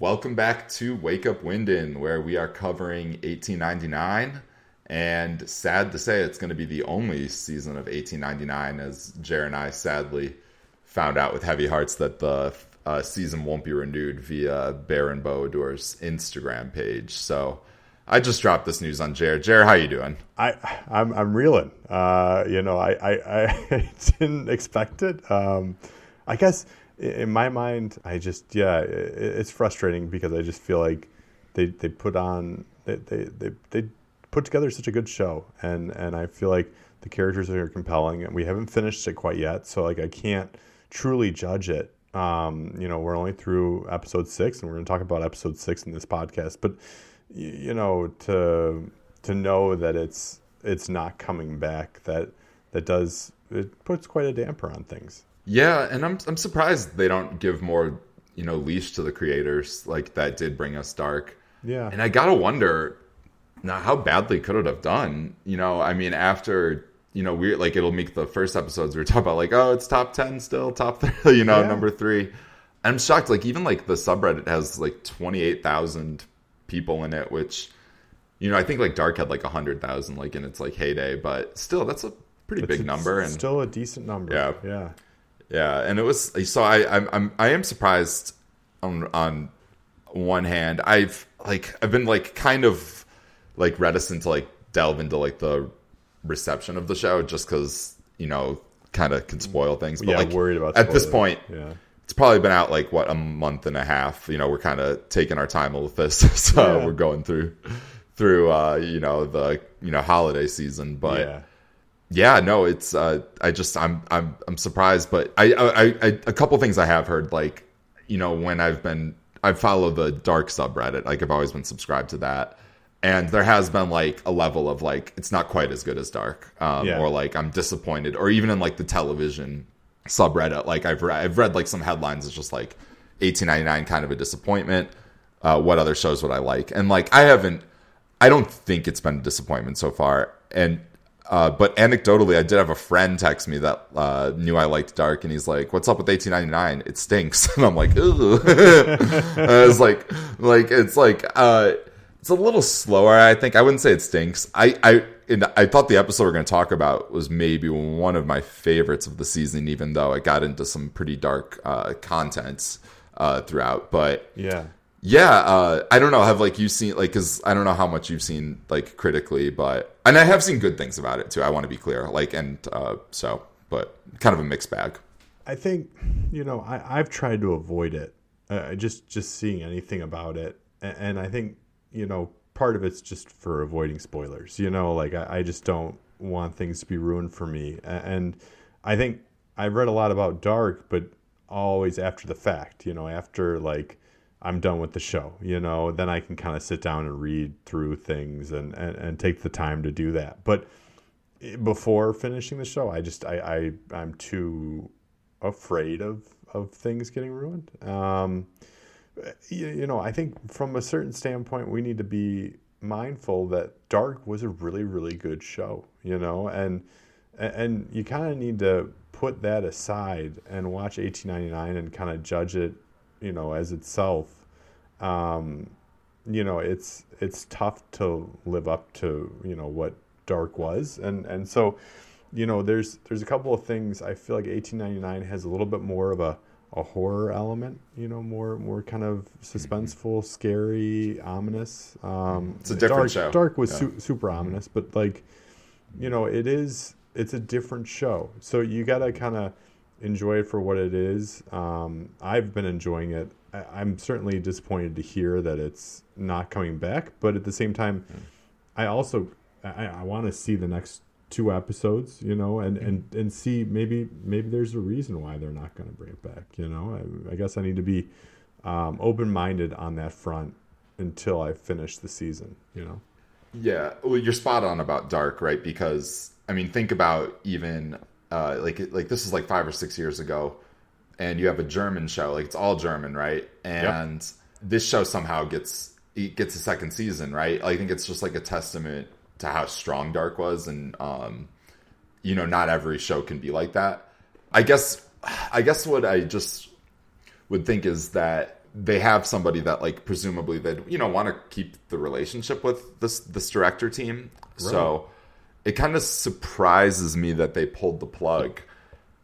Welcome back to Wake Up Winden, where we are covering 1899. And sad to say, it's going to be the only season of 1899, as Jer and I sadly found out with heavy hearts that the uh, season won't be renewed via Baran bo Odar's Instagram page. So I just dropped this news on Jer. Jer, how you doing? I I'm I'm reeling. Uh, you know, I, I, I didn't expect it. Um, I guess in my mind, I just yeah, it's frustrating because I just feel like they they put on they they they, they put together such a good show, and and I feel like the characters are compelling, and we haven't finished it quite yet, so like I can't truly judge it. Um, you know, we're only through episode six, and we're going to talk about episode six in this podcast, but you know, to to know that it's it's not coming back, that that does it puts quite a damper on things. Yeah, and I'm I'm surprised they don't give more, you know, leash to the creators like that did bring us dark. Yeah. And I gotta wonder now how badly could it have done? You know, I mean after you know, we like it'll make the first episodes we were talking about like, oh, it's top ten still, top three, you know, yeah. number three. I'm shocked, like even like the subreddit has like twenty eight thousand people in it, which you know, I think like Dark had like a hundred thousand like in its like heyday, but still that's a pretty it's, big number and still a decent number. Yeah. Yeah. Yeah, and it was so I I'm, I'm I am surprised on on one hand. I've like I've been like kind of like reticent to like delve into like the reception of the show just because you know kind of can spoil things. But yeah, like worried about at this point. Yeah. It's probably been out like what a month and a half. You know, we're kind of taking our time with this, so yeah. we're going through through uh, you know the you know holiday season. But yeah yeah, no, it's uh, I just I'm I'm I'm surprised, but I, I I a couple things I have heard like you know when I've been I follow the dark subreddit like I've always been subscribed to that, and there has been like a level of like it's not quite as good as dark, um, yeah. or like I'm disappointed, or even in like the television subreddit, like I've read, I've read like some headlines it's just like 1899 kind of a disappointment. Uh, what other shows would I like? And like I haven't, I don't think it's been a disappointment so far, and uh, but anecdotally, I did have a friend text me that uh, knew I liked dark, and he's like, "What's up with 1899? It stinks." And I'm like, "Ooh." I was like, like it's like uh, it's a little slower. I think I wouldn't say it stinks. I I I thought the episode we're going to talk about was maybe one of my favorites of the season, even though it got into some pretty dark uh, content uh, throughout. But yeah, yeah, uh, I don't know. Have like you seen like because I don't know how much you've seen like critically, but and I have seen good things about it too. I want to be clear, like and uh, so, but kind of a mixed bag. I think you know I, I've tried to avoid it, uh, just just seeing anything about it, and, and, I think you know part of it's just for avoiding spoilers. You know, like I, I just don't want things to be ruined for me, and I think I've read a lot about Dark, but always after the fact. You know, after like I'm done with the show, you know, then I can kind of sit down and read through things and, and, and take the time to do that. But before finishing the show, I just, I, I, I'm too afraid of, of things getting ruined. Um, you, you know, I think from a certain standpoint, we need to be mindful that Dark was a really, really good show, you know, and, and you kind of need to put that aside and watch 1899 and kind of judge it you know as itself um, you know it's it's tough to live up to you know what dark was. And and so you know there's there's a couple of things. I feel like 1899 has a little bit more of a a horror element you know more more kind of suspenseful scary ominous um it's a different dark, show. dark was yeah. su- super ominous but like you know it is it's a different show. So you gotta kind of enjoy it for what it is. Um, I've been enjoying it. I, am certainly disappointed to hear that it's not coming back, but at the same time, mm. I also I, I want to see the next two episodes, you know, and, and, and see maybe maybe there's a reason why they're not going to bring it back. You know, I, I guess I need to be um, open minded on that front until I finish the season. You know. Yeah, well, you're spot on about Dark, right? Because I mean, think about even uh, like like this is like five or six years ago, and you have a German show, like it's all German, right? And yep. this show somehow gets it gets a second season, right? I think it's just like a testament to how strong Dark was, and um, you know, not every show can be like that. I guess I guess what I just would think is that they have somebody that like presumably they you know want to keep the relationship with this this director team. Right. So it kind of surprises me that they pulled the plug,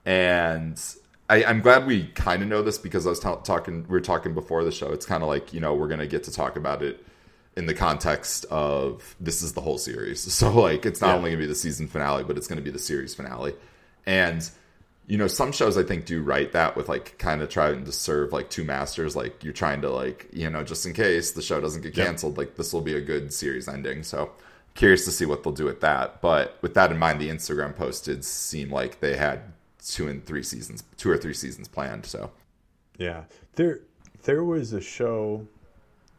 and I, am glad we kind of know this because I was t- talking we were talking before the show. It's kind of like you know we're gonna get to talk about it in the context of this is the whole series. So like it's not yeah. only gonna be the season finale, but it's gonna be the series finale, and you know some shows i think do write that with like kind of trying to serve like two masters like you're trying to like you know just in case the show doesn't get canceled yep. like this will be a good series ending so curious to see what they'll do with that but with that in mind the instagram post did seem like they had two and three seasons two or three seasons planned so yeah there there was a show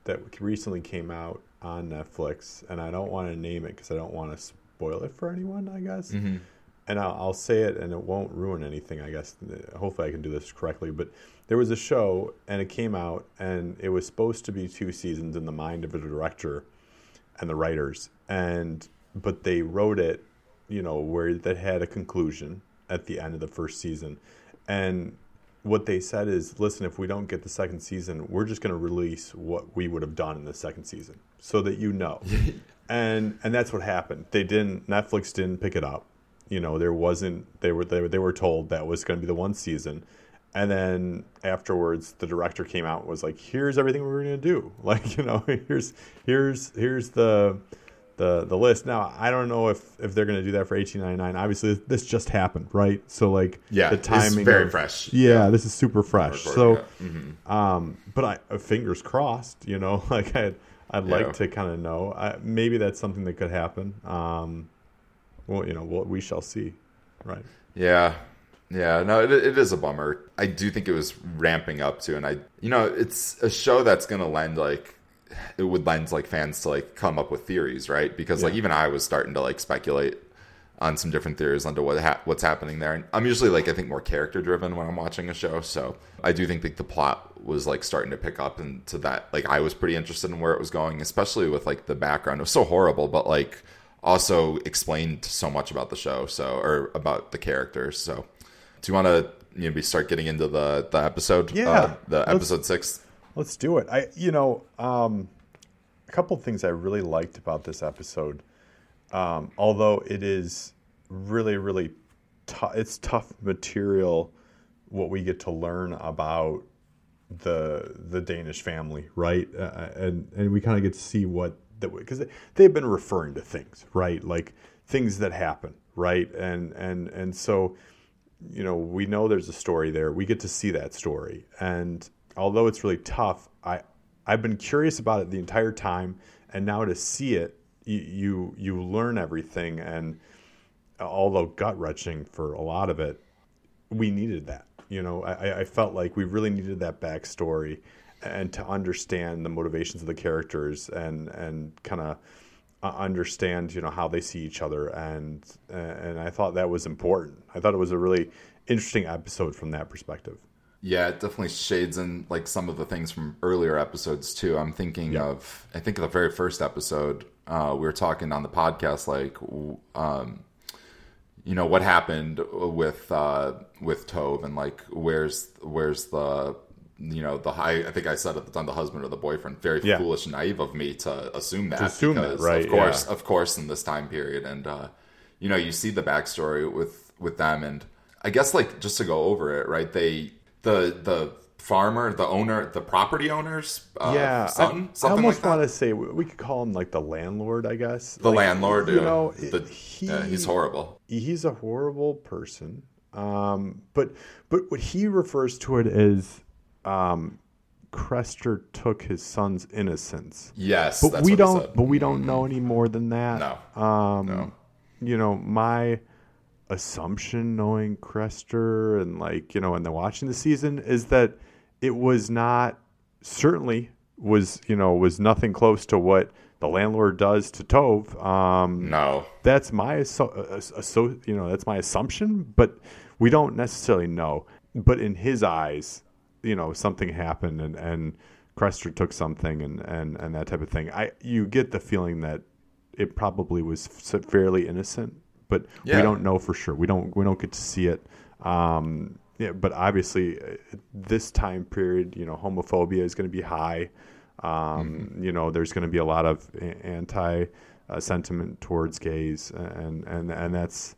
that recently came out on netflix and i don't want to name it because i don't want to spoil it for anyone i guess mm-hmm and I'll, I'll, say it and it won't ruin anything, I guess. Hopefully, I can do this correctly. But there was a show and it came out, and it was supposed to be two seasons in the mind of a director and the writers. And but they wrote it, you know, where that had a conclusion at the end of the first season. And what they said is, listen, if we don't get the second season, we're just going to release what we would have done in the second season, so that you know. and and that's what happened. They didn't. Netflix didn't pick it up you know there wasn't they were they, they were told that was going to be the one season and then afterwards the director came out and was like here's everything we're going to do like you know here's here's here's the the the list now i don't know if if they're going to do that for 1899 obviously this just happened right so like yeah the timing very of, fresh yeah, yeah, this is super fresh so mm-hmm. um but i uh, fingers crossed you know like i I'd, I'd yeah. like to kind of know I, maybe that's something that could happen um well, you know, what we shall see, right? Yeah, yeah. No, it, it is a bummer. I do think it was ramping up to, and I, you know, it's a show that's going to lend like it would lend like fans to like come up with theories, right? Because yeah. like even I was starting to like speculate on some different theories onto what ha- what's happening there. And I'm usually like I think more character driven when I'm watching a show, so I do think like the plot was like starting to pick up into that. Like I was pretty interested in where it was going, especially with like the background. It was so horrible, but like also explained so much about the show, so or about the characters. So, do you want to know start getting into the the episode? Yeah, uh, the episode six. Let's do it. I you know um, a couple of things I really liked about this episode, um, although it is really really tough. It's tough material. What we get to learn about the the Danish family, right? Uh, and and we kind of get to see what that because they've been referring to things, right? Like things that happen, right? And and and so, you know, we know there's a story there. We get to see that story, and although it's really tough, I I've been curious about it the entire time, and now to see it, you you, you learn everything, and although gut wrenching for a lot of it, we needed that. You know, I, I felt like we really needed that backstory and to understand the motivations of the characters and and kind of understand you know how they see each other and and I thought that was important. I thought it was a really interesting episode from that perspective. Yeah, it definitely shades in like some of the things from earlier episodes too. I'm thinking yeah. of I think the very first episode uh, we were talking on the podcast like um, you know what happened with uh, with Tove and like where's where's the you know the high i think i said at the time the husband or the boyfriend very yeah. foolish and naive of me to assume that to assume because, that right of course yeah. of course in this time period. And uh you know you see the backstory with with them. And i guess like just to go over it right they the the farmer the owner the property owners uh, yeah son, I, I almost like want to say we could call him like the landlord i guess. The like, landlord you know the, he, uh, he's horrible. He's a horrible person. Um but but what he refers to it as um, Krester took his son's innocence. Yes, but we don't. But we don't know any more than that. No. Um, no. You know, my assumption, knowing Krester and like you know, and then watching the season, is that it was not certainly was you know was nothing close to what the landlord does to Tove. Um, no, that's my so you know that's my assumption, but we don't necessarily know. But in his eyes, you know something happened and and Krester took something and and and that type of thing. I you get the feeling that it probably was fairly innocent, but yeah. we don't know for sure. We don't we don't get to see it. Um, yeah, but obviously, uh, this time period, you know, homophobia is going to be high. Um, mm-hmm. You know, there's going to be a lot of anti uh, sentiment towards gays, and and and that's,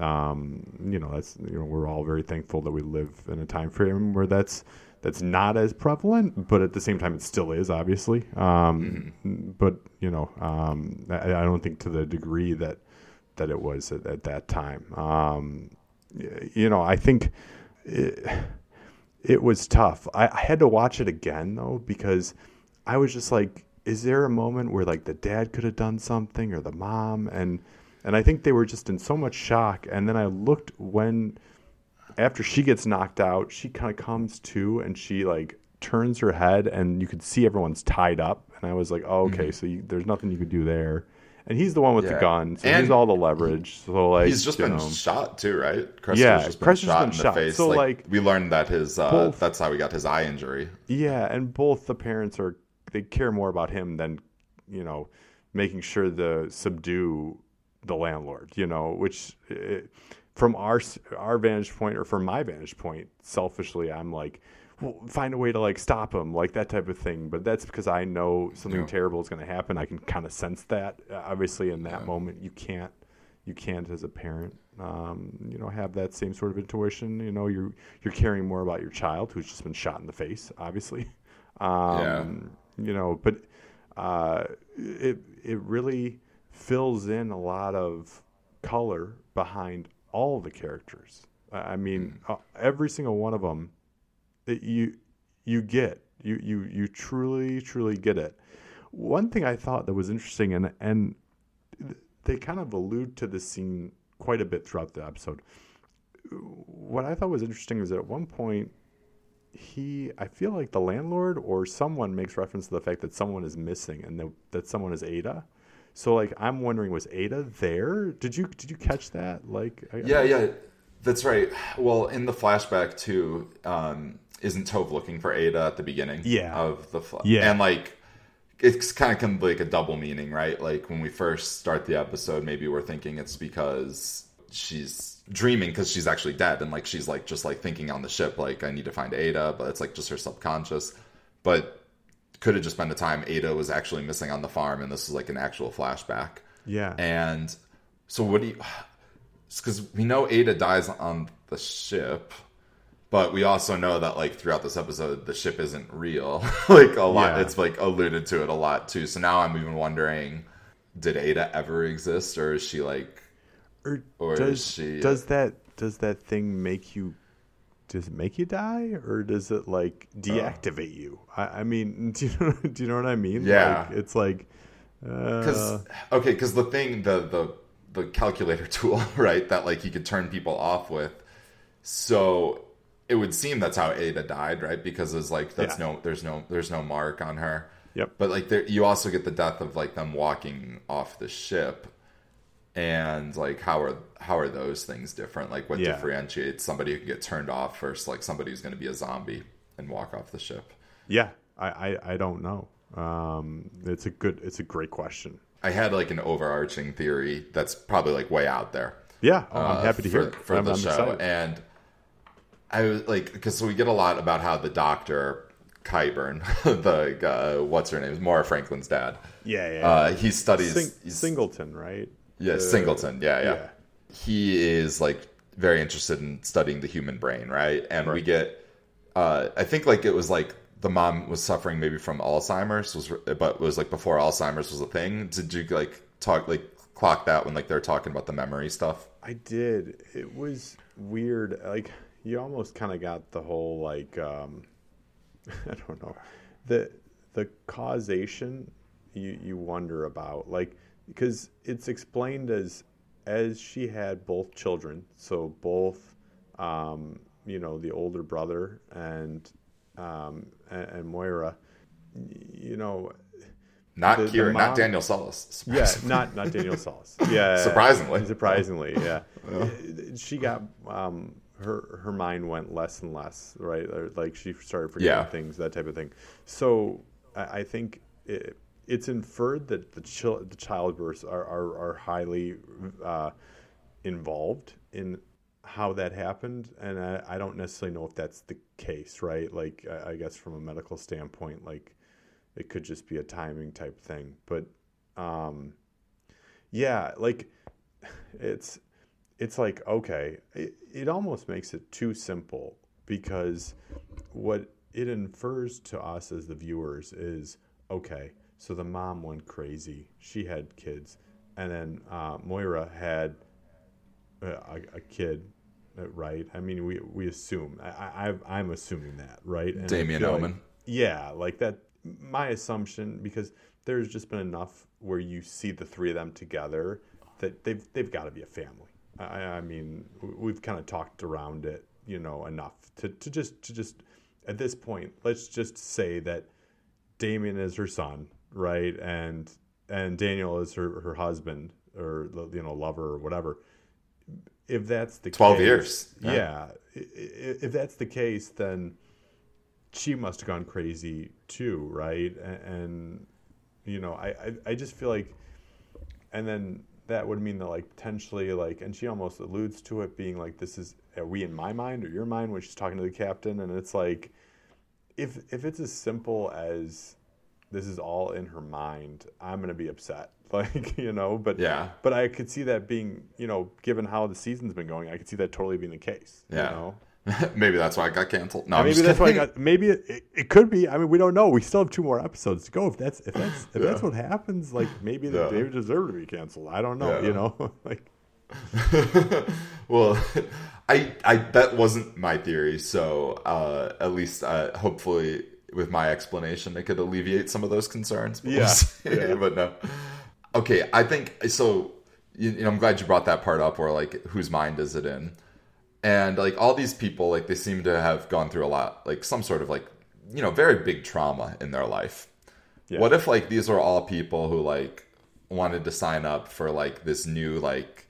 um, you know, that's you know, we're all very thankful that we live in a time frame where that's that's not as prevalent, but at the same time, it still is obviously. Um, mm-hmm. But you know, um, I, I, don't think to the degree that that it was at, at that time. Um, you know, I think it, it was tough. I, I had to watch it again though because I was just like, is there a moment where like the dad could have done something or the mom and and I think they were just in so much shock. And then I looked when after she gets knocked out, she kind of comes to and she like turns her head and you could see everyone's tied up. And I was like, oh, okay, mm-hmm. so you, there's nothing you could do there and he's the one with yeah. the gun, so and he's all the leverage. So like he's just been know. shot too, right? yeah, just been shot been in shot. the face. So like, like, we learned that his uh, both, that's how he got his eye injury. Yeah, and both the parents are they care more about him than you know making sure to subdue the landlord. You know, which it, from our our vantage point or from my vantage point, selfishly, I'm like find a way to like stop him, like that type of thing. But that's because I know something yeah. terrible is going to happen. I can kind of sense that. Uh, obviously, in that yeah. moment, you can't, you can't as a parent, um, you know, have that same sort of intuition. You know, you're you're caring more about your child who's just been shot in the face, obviously. Um, yeah. You know, but uh, it it really fills in a lot of color behind all the characters. I mean, mm. uh, every single one of them that you you get you you you truly truly get it. One thing I thought that was interesting and and they kind of allude to this scene quite a bit throughout the episode. What I thought was interesting is that at one point he I feel like the landlord or someone makes reference to the fact that someone is missing and that, that someone is Ada. So like I'm wondering was Ada there? Did you did you catch that? Like I, Yeah, I yeah. That's right. Well, in the flashback too, um, isn't Tove looking for Ada at the beginning? Yeah. Of the fl- yeah, and like it's kind of kind of like a double meaning, right? Like when we first start the episode, maybe we're thinking it's because she's dreaming because she's actually dead, and like she's like just like thinking on the ship, like I need to find Ada, but it's like just her subconscious. But could have just been the time Ada was actually missing on the farm, and this is like an actual flashback. Yeah. And so what do you? Because we know Ada dies on the ship but we also know that like throughout this episode the ship isn't real like a lot yeah. it's like alluded to it a lot too so now i'm even wondering did ada ever exist or is she like or, or does she does that does that thing make you does it make you die or does it like deactivate uh, you I, I, mean do you know do you know what i mean yeah like, it's like because uh... okay because the thing the the the calculator tool right that like you could turn people off with so it would seem that's how Ada died, right? Because it's like that's yeah. no, there's no, there's no mark on her. Yep. But like, there, you also get the death of like them walking off the ship, and like how are how are those things different? Like, what yeah. differentiates somebody who can get turned off versus like somebody who's going to be a zombie and walk off the ship? Yeah, I I, I don't know. Um, it's a good, it's a great question. I had like an overarching theory that's probably like way out there. Yeah, oh, I'm uh, happy to for, hear it. for I'm, the I'm show, excited. and I was like, because we get a lot about how the doctor Qyburn, the uh, what's her name, is Moira Franklin's dad. Yeah, yeah. Uh, he studies Sing- Singleton, right? Yeah, Singleton. Yeah, yeah, yeah, He is like very interested in studying the human brain, right? And right. we get, uh, I think like it was like the mom was suffering maybe from Alzheimer's, was but it was like before Alzheimer's was a thing. Did you like talk like clock that when like they're talking about the memory stuff? I did. It was weird. Like you almost kind of got the whole like um, I don't know the the causation you you wonder about like because it's explained as as she had both children so both um, you know the older brother and um, and, and Moira you know not the, Kieran, the mom, not Daniel Solace. Yeah, not not Daniel Solace. Yeah, surprisingly, surprisingly, yeah. yeah. She got um, her her mind went less and less, right? Like she started forgetting yeah. things, that type of thing. So I, I think it, it's inferred that the the childbirths are are, are highly uh, involved in how that happened, and I, I don't necessarily know if that's the case, right? Like, I, I guess from a medical standpoint, like it could just be a timing type thing, but um, yeah, like it's it's like okay, it, it almost makes it too simple because what it infers to us as the viewers is okay. So the mom went crazy. She had kids, and then uh, Moira had a, a kid, uh, right? I mean, we we assume. I, I am assuming that, right? And Damien Omen. Like, yeah, like that. My assumption because there's just been enough where you see the three of them together that they've they've got to be a family. I, I mean, we've kind of talked around it, you know, enough to, to just to just at this point, let's just say that Damien is her son, right, and and Daniel is her her husband or you know lover or whatever if that's the 12 case, years. Yeah. yeah. If that's the case, then she must have gone crazy too, right? And, you know, I, I, I just feel like, and then that would mean that like potentially like, and she almost alludes to it being like, this is, are we in my mind or your mind when she's talking to the captain? And it's like, if, if it's as simple as this is all in her mind, I'm going to be upset like you know but yeah but i could see that being you know given how the season's been going i could see that totally being the case yeah you know? maybe that's why I got canceled. No, maybe that's kidding. why I got. Maybe it, it, could be. I mean, we don't know. We still have two more episodes to go. If that's if that's if yeah. that's what happens, like maybe yeah. they deserve to be canceled. I don't know. Yeah. You know, like. well, I I that wasn't my theory. So uh, at least uh, hopefully with my explanation, it could alleviate some of those concerns. But yeah. We'll yeah. but no. Okay, I think so. You, you know, I'm glad you brought that part up. Where like, whose mind is it in? And like all these people, like they seem to have gone through a lot, like some sort of like, you know, very big trauma in their life. Yeah. What if like these are all people who like wanted to sign up for like this new like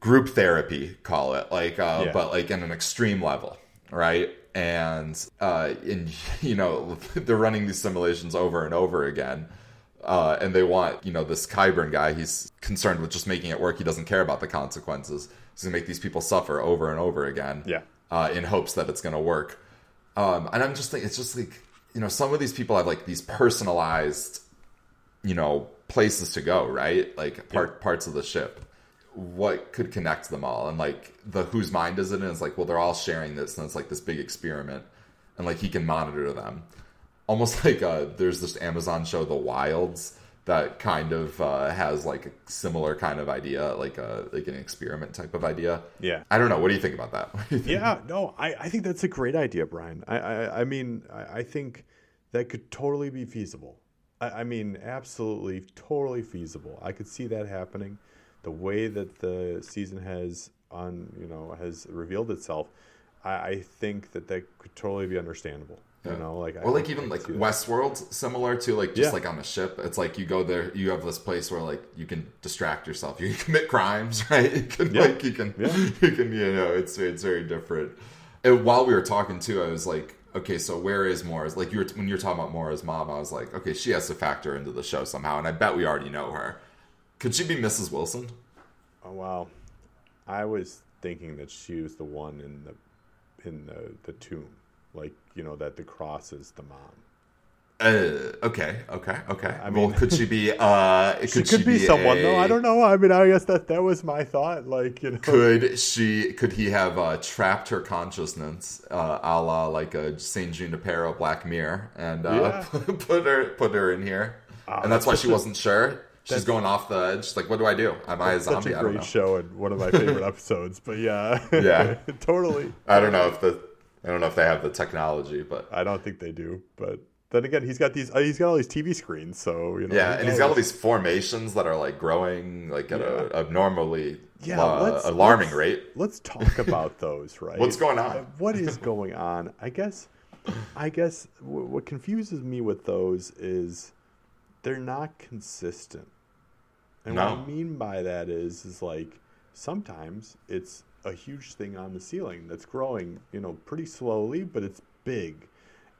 group therapy, call it like, uh, yeah. but like in an extreme level, right? And uh, and you know they're running these simulations over and over again uh, and they want, you know, this Qyburn guy, he's concerned with just making it work. He doesn't care about the consequences. He's going to make these people suffer over and over again. Yeah. Uh, in hopes that it's going to work. Um, and I'm just thinking, it's just like, you know, some of these people have like these personalized, you know, places to go, right? Like part, yeah. parts of the ship. What could connect them all? And like the whose mind is it in? It's like, well, they're all sharing this, and it's like this big experiment, and like he can monitor them almost like uh, there's this Amazon show, The Wilds, that kind of uh, has like a similar kind of idea, like a like an experiment type of idea. Yeah, I don't know. What do you think about that? Think? Yeah, no, I, I think that's a great idea, Brian. I I, I mean, I, I think that could totally be feasible. I, I mean, absolutely, totally feasible. I could see that happening. The way that the season has on, you know, has revealed itself, I, I think that that could totally be understandable. You know, like or like even like Westworld, similar to like just yeah. like on a ship. It's like you go there, you have this place where like you can distract yourself. You can commit crimes, right? You can yeah. like you can yeah. you can you know it's it's very different. And while we were talking too, I was like, okay, so where is Moira's? Like you were when you were talking about Moira's mom, I was like, okay, she has to factor into the show somehow, and I bet we already know her. Could she be Mrs. Wilson? Oh wow, I was thinking that she was the one in the in the the tomb like you know that the cross is the mom. Uh, okay, okay, okay. I mean, well, could she be? Uh, could she could she be, be, someone a, though. I don't know. I mean, I guess that that was my thought. Like, you know, could she? Could he have uh, trapped her consciousness, uh, a la like a San Junipero Black Mirror, and uh, yeah. put her put her in here? Uh, and that's, why she wasn't sure. She's going off the edge. She's like, what do I do? Am I a zombie? Such a great show and one of my favorite episodes. But yeah, yeah, totally. I don't know if the I don't know if they have the technology, but I don't think they do. But then again, he's got these. Uh, he's got all these TV screens, so you know. Yeah, and he's got all these formations that are like growing like at yeah. a abnormally yeah, uh, alarming let's, rate. Let's talk about those, right? What's going on? What is going on? I guess. I guess what confuses me with those is they're not consistent. And no. what I mean by that is is like sometimes it's a huge thing on the ceiling that's growing, you know, pretty slowly, but it's big.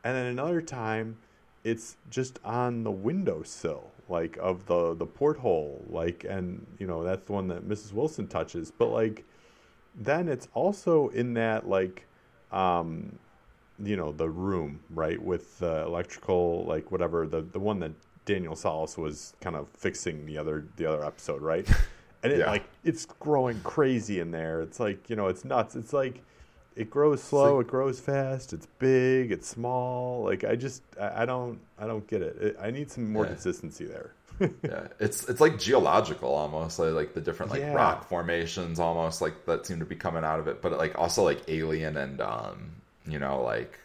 And then another time, it's just on the windowsill, like of the the porthole, like, and you know that's the one that Mrs. Wilson touches. But like, then it's also in that like um you know the room right with the electrical like whatever the the one that Daniel Solace was kind of fixing the other the other episode right and it Yeah. like it's growing crazy in there it's like you know it's nuts it's like it grows slow like- it grows fast it's big it's small like I just I, I don't I don't get it. it I need some more Yeah. consistency there yeah, it's it's like geological almost, like, like the different like Yeah. rock formations almost like that seem to be coming out of it, but like also like alien and um, you know, like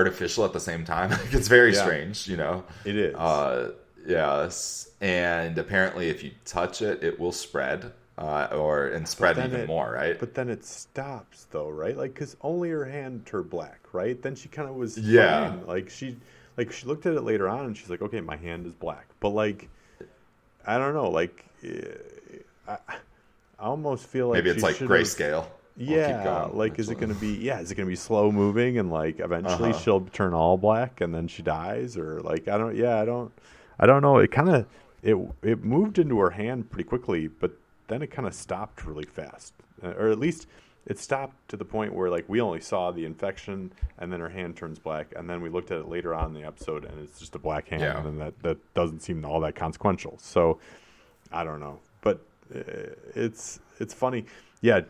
artificial at the same time. Like it's very Yeah. strange, you know. it is Uh, yes, and apparently, if you touch it, it will spread, uh, or and spread even it- more, right? But then it stops though, right? Like because only her hand turned black, right? Then she kind of was Yeah. fine. Like she, like she looked at it later on and she's like, okay, my hand is black. But like, I don't know. Like, eh, I, I almost feel like Maybe it's like grayscale. Yeah, like is it going to be? Yeah, is it going to be slow moving and like eventually Uh-huh. she'll turn all black and then she dies or like I don't. Yeah, I don't. I don't know. It kind of it it moved into her hand pretty quickly, but then it kind of stopped really fast, uh, or at least it stopped to the point where like we only saw the infection and then her hand turns black, and then we looked at it later on in the episode and it's just a black hand, Yeah. and that that doesn't seem all that consequential. So I don't know, but uh, it's it's funny. Yeah,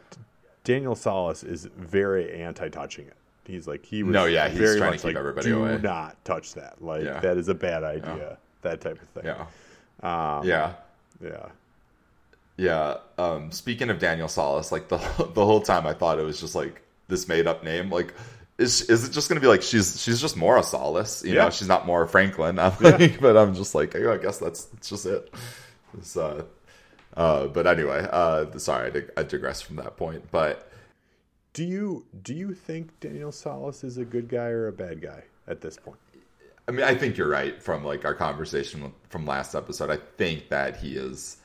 Daniel Solace is very anti-touching it. He's like he was No, yeah, he's very trying to much keep like, everybody do away." not touch that. Like Yeah. that is a bad idea. That type of thing. Yeah, Um, yeah. yeah. Yeah. Um, speaking of Daniel Solace, like the the whole time I thought it was just like this made up name. Like, is is it just gonna be like she's she's just Maura Solace? You Yeah. know, she's not Maura Franklin. I'm like, but I'm just like, I guess that's that's just it. It's, uh, uh, but anyway, uh, sorry, I, dig- I digress from that point. But Do you do you think Daniel Solace is a good guy or a bad guy at this point? I mean, I think you're right from like our conversation from last episode. I think that he is,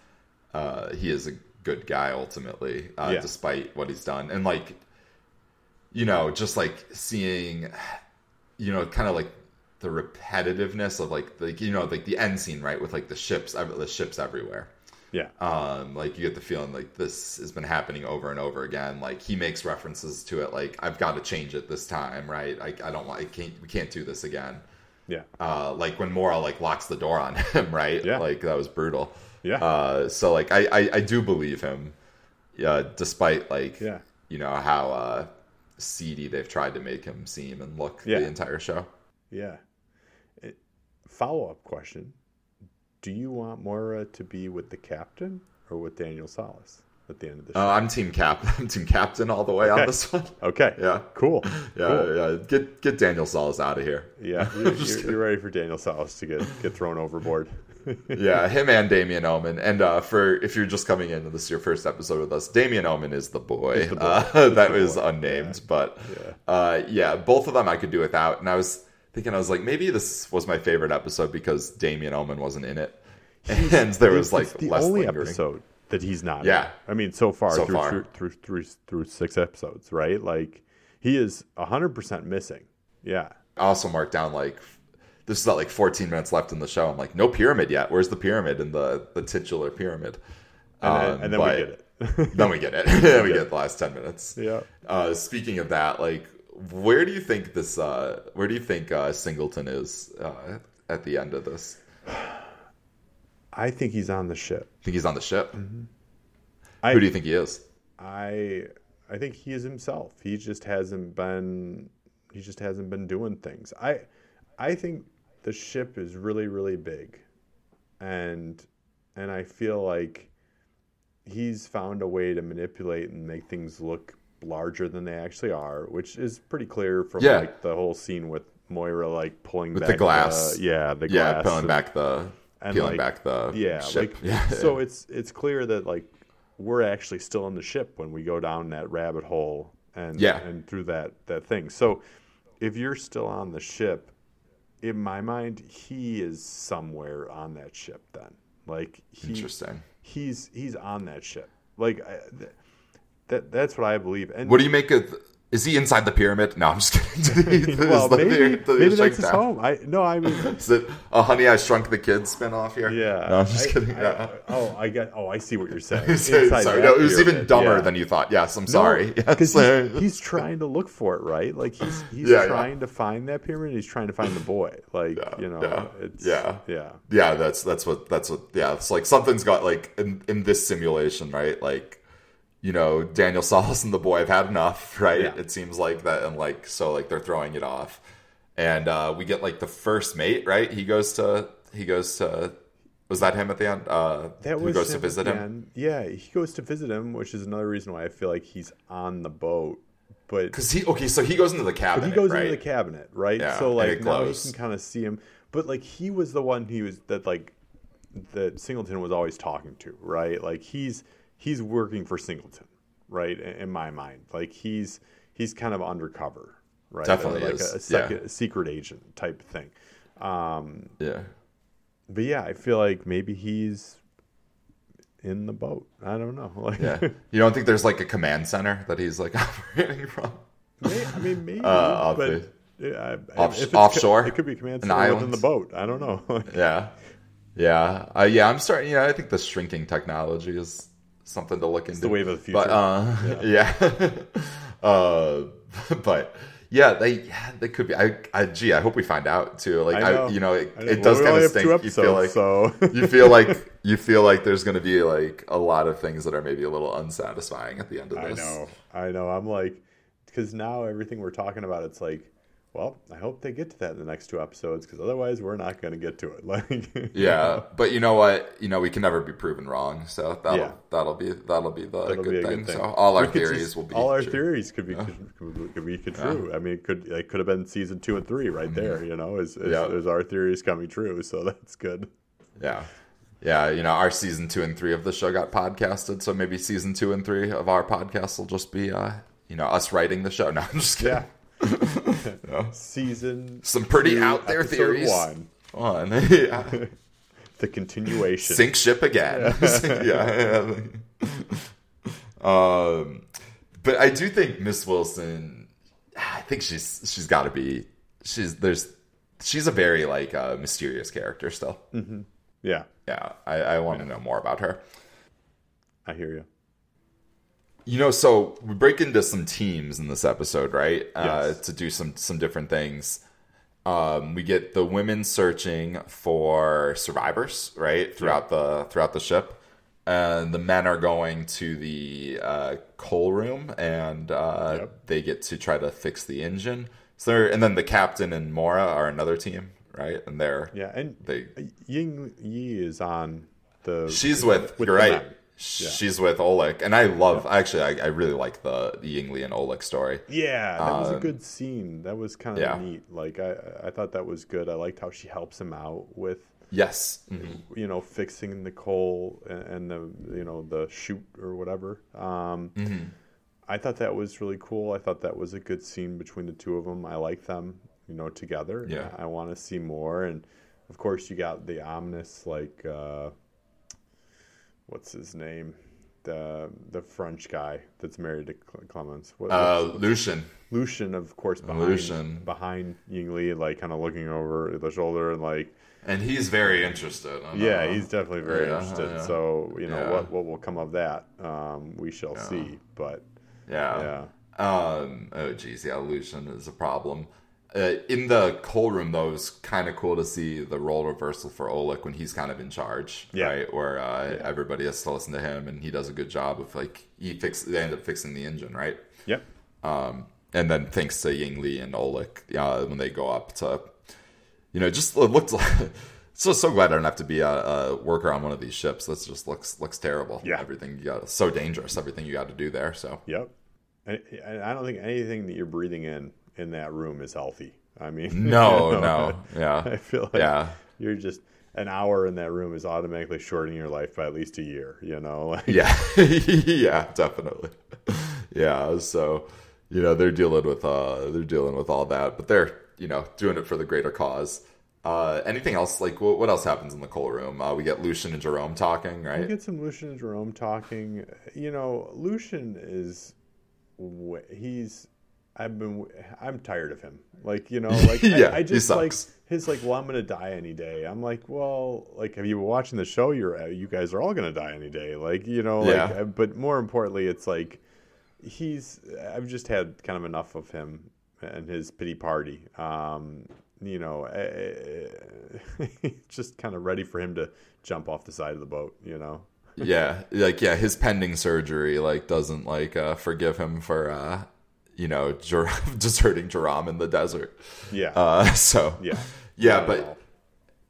uh, he is a good guy ultimately, uh, Yeah. despite what he's done, and like, you know, just like seeing, you know, kind of like the repetitiveness of like the you know like the end scene right with like the ships the ships everywhere Yeah. um like you get the feeling like this has been happening over and over again like he makes references to it like i've got to change it this time right like i don't want i can't we can't do this again Yeah. uh like when Maura like locks the door on him right Yeah. like that was brutal Yeah. uh so like i i, I do believe him yeah despite like Yeah. you know how uh seedy they've tried to make him seem and look Yeah. the entire show Yeah. Follow up question: Do you want Moira to be with the captain or with Daniel Solace at the end of the show? uh, i'm team cap i'm team captain all the way on this one okay. yeah Cool. yeah Cool. yeah get get Daniel Solace out of here Yeah. You're, you're, you're ready for Daniel Solace to get get thrown overboard. yeah, him and Damien Omen. And uh, for if you're just coming in and this is your first episode with us, Damien Omen is the boy. the boy. Uh, that the is boy. unnamed, but Yeah. uh, yeah, both of them I could do without. And I was thinking, I was like, maybe this was my favorite episode because Damien Omen wasn't in it, and there was like the less only lingering. episode that he's not. in. Yeah. I mean, so far So through, far. Through, through through through six episodes, right? Like he is hundred percent missing. Yeah. I also marked down like this is not like 14 minutes left in the show. I'm like, no pyramid yet. Where's the pyramid in the the titular pyramid? And then, Um, and then but- we get it. then we get it. then we get the last 10 minutes. yeah. Uh, speaking of that, like, where do you think this? Uh, where do you think uh, Singleton is uh, at the end of this? I think he's on the ship. Think he's on the ship? Mm-hmm. I Who do you think he is? I I think he is himself. He just hasn't been he just hasn't been doing things. I I think the ship is really really big. And and I feel like he's found a way to manipulate and make things look larger than they actually are, which is pretty clear from Yeah. like the whole scene with Moira like pulling With back the glass. yeah, the Yeah, glass peeling and- back the and, peeling like, back the yeah ship. like yeah. so it's it's clear that like we're actually still in the ship when we go down that rabbit hole and Yeah. and through that that thing so if you're still on the ship in my mind he is somewhere on that ship then like he, Interesting. he's he's on that ship like I, th- that that's what i believe and What do you make of? Is he inside the pyramid? No, I'm just kidding. well, Is the- maybe, the- maybe that's his shakedown- home. I no, I mean, Is it a Honey I Shrunk the Kid spin off here? yeah. No, I'm just I- kidding. I- yeah. oh, I get. Oh, I see what you're saying. Sorry. No, it was even dumber yeah. than you thought. Yes, I'm sorry. because Yes. he's, he's trying to look for it, right? Like he's he's Yeah, yeah. trying to find that pyramid. He's trying to find the boy. Like Yeah, you know, yeah, it's yeah. yeah. yeah, that's that's what that's what. Yeah, it's like something's got like in in this simulation, right? Like. You know, Daniel Solace and the boy have had enough, right? Yeah. It seems like that, and like so, like they're throwing it off, and uh, we get like the first mate, right? He goes to he goes to was that him at the end? Uh, That was goes to him visit him? Yeah, he goes to visit him, which is another reason why I feel like he's on the boat. But Because he okay, so he goes into the cabinet. he goes right? into the cabinet, right? Yeah, so like now glows. can kind of see him. But like he was the one he was that like that Singleton was always talking to, right? Like he's he's working for Singleton, right? In in my mind, like he's he's kind of undercover, right? Definitely like is, a, a, yeah. a secret agent type thing. Um, Yeah. but yeah, I feel like maybe he's in the boat. I don't know. Like, Yeah. You don't think there's like a command center that he's like operating from? may- I mean, maybe, Uh, but yeah, off- offshore? it could be command center within island? the boat. I don't know. Yeah. Yeah. Uh, yeah, I'm starting, Yeah. I think the shrinking technology is something to look into. the wave of the But future. uh yeah. uh but yeah, they yeah, they could be I, I gee, I hope we find out too. Like I I, you know, it, I know. it does Well, we kind of stink. You feel like so you feel like you feel like there's going to be like a lot of things that are maybe a little unsatisfying at the end of this. I know, I know. I'm like, because now everything we're talking about, it's like, well, I hope they get to that in the next two episodes, because otherwise we're not going to get to it. Like, Yeah, but you know what? You know we can never be proven wrong, so that'll Yeah. that'll be that'll be the That'll good, be thing. good thing. So all our We could theories just- will be all our true. theories could be could, could, could be true. I mean, it could it could have been season two and three right there. You know, is, is, Mm-hmm. Yeah. is our theories coming true? So that's good. Yeah, yeah. You know, our season two and three of the show got podcasted, so maybe season two and three of our podcast will just be, uh, you know, us writing the show. No, I'm just kidding. Season Some pretty two, out there theories. One, On, yeah. the continuation. sink ship again. yeah. um, but I do think Miss Wilson. I think she's she's got to be. She's there's she's a very like uh, mysterious character still. Yeah, Yeah, I, I want to know more about her. I hear you. You know, so we break into some teams in this episode, right? Uh, to do some some different things. Um, we get the women searching for survivors, right, throughout the throughout the ship, and the men are going to the uh, coal room, and uh, Yep. they get to try to fix the engine. So, they're- and then the captain and Maura are another team, right? And they're Yeah, and they Ying Yi is on the. She's with, with you're right. men. She's with Oleg, and I love. Actually, I, I really like the the Yingli and Oleg story. Yeah, that was a Um, good scene. That was kind of neat. Like I, I thought that was good. I liked how she helps him out with, Yes, Mhm. you know, fixing the coal and, the, you know, the chute or whatever. Um, Mm-hmm. I thought that was really cool. I thought that was a good scene between the two of them. I like them, you know, together. Yeah. I, want to see more. And of course, you got the ominous, like, uh, what's his name? The the French guy that's married to Clémence. What, uh, Lucien. Lucien, of course, behind Lucien. behind Yingli, like kind of looking over the shoulder and like, and he's very interested. Yeah, know. he's definitely very Yeah, interested. yeah. So you know Yeah. what what will come of that, um, we shall see. But yeah. yeah, Um. Oh, geez, yeah. Lucien is a problem. Uh, in the coal room, though, it was kind of cool to see the role reversal for Oleg when he's kind of in charge, Yeah. right? Where uh, everybody has to listen to him, and he does a good job of like he fix. They end up fixing the engine, right? yep, Um, and then thanks to Ying Li and Oleg, uh, when they go up to, you know, just it looked like. So so glad I don't have to be a, a worker on one of these ships. This just looks looks terrible. Yeah. everything you got so dangerous. Everything you got to do there. So yep. And I don't think anything that you're breathing in in that room is healthy. I mean, no, you know, no, yeah, I feel like yeah, you're just an hour in that room is automatically shortening your life by at least a year. You know, like, yeah, yeah, definitely. Yeah, so you know they're dealing with uh they're dealing with all that, but they're you know doing it for the greater cause. Uh, anything else? Like what, what else happens in the coal room? Uh, we get Lucien and Jerome talking, right? We get some Lucien and Jerome talking. You know, Lucien is he's I've been I'm tired of him. Like you know, like Yeah, I, I just like his like. Well, I'm gonna die any day. I'm like, well, like have you been watching the show? You're uh, you guys are all gonna die any day. Like you know, like. Yeah. uh, But more importantly, it's like he's. I've just had kind of enough of him and his pity party. Um, you know, uh, just kind of ready for him to jump off the side of the boat. You know. yeah, like yeah, his pending surgery like doesn't like uh, forgive him for uh, you know deserting Jerome in the desert. Yeah. Uh, so yeah. yeah, but.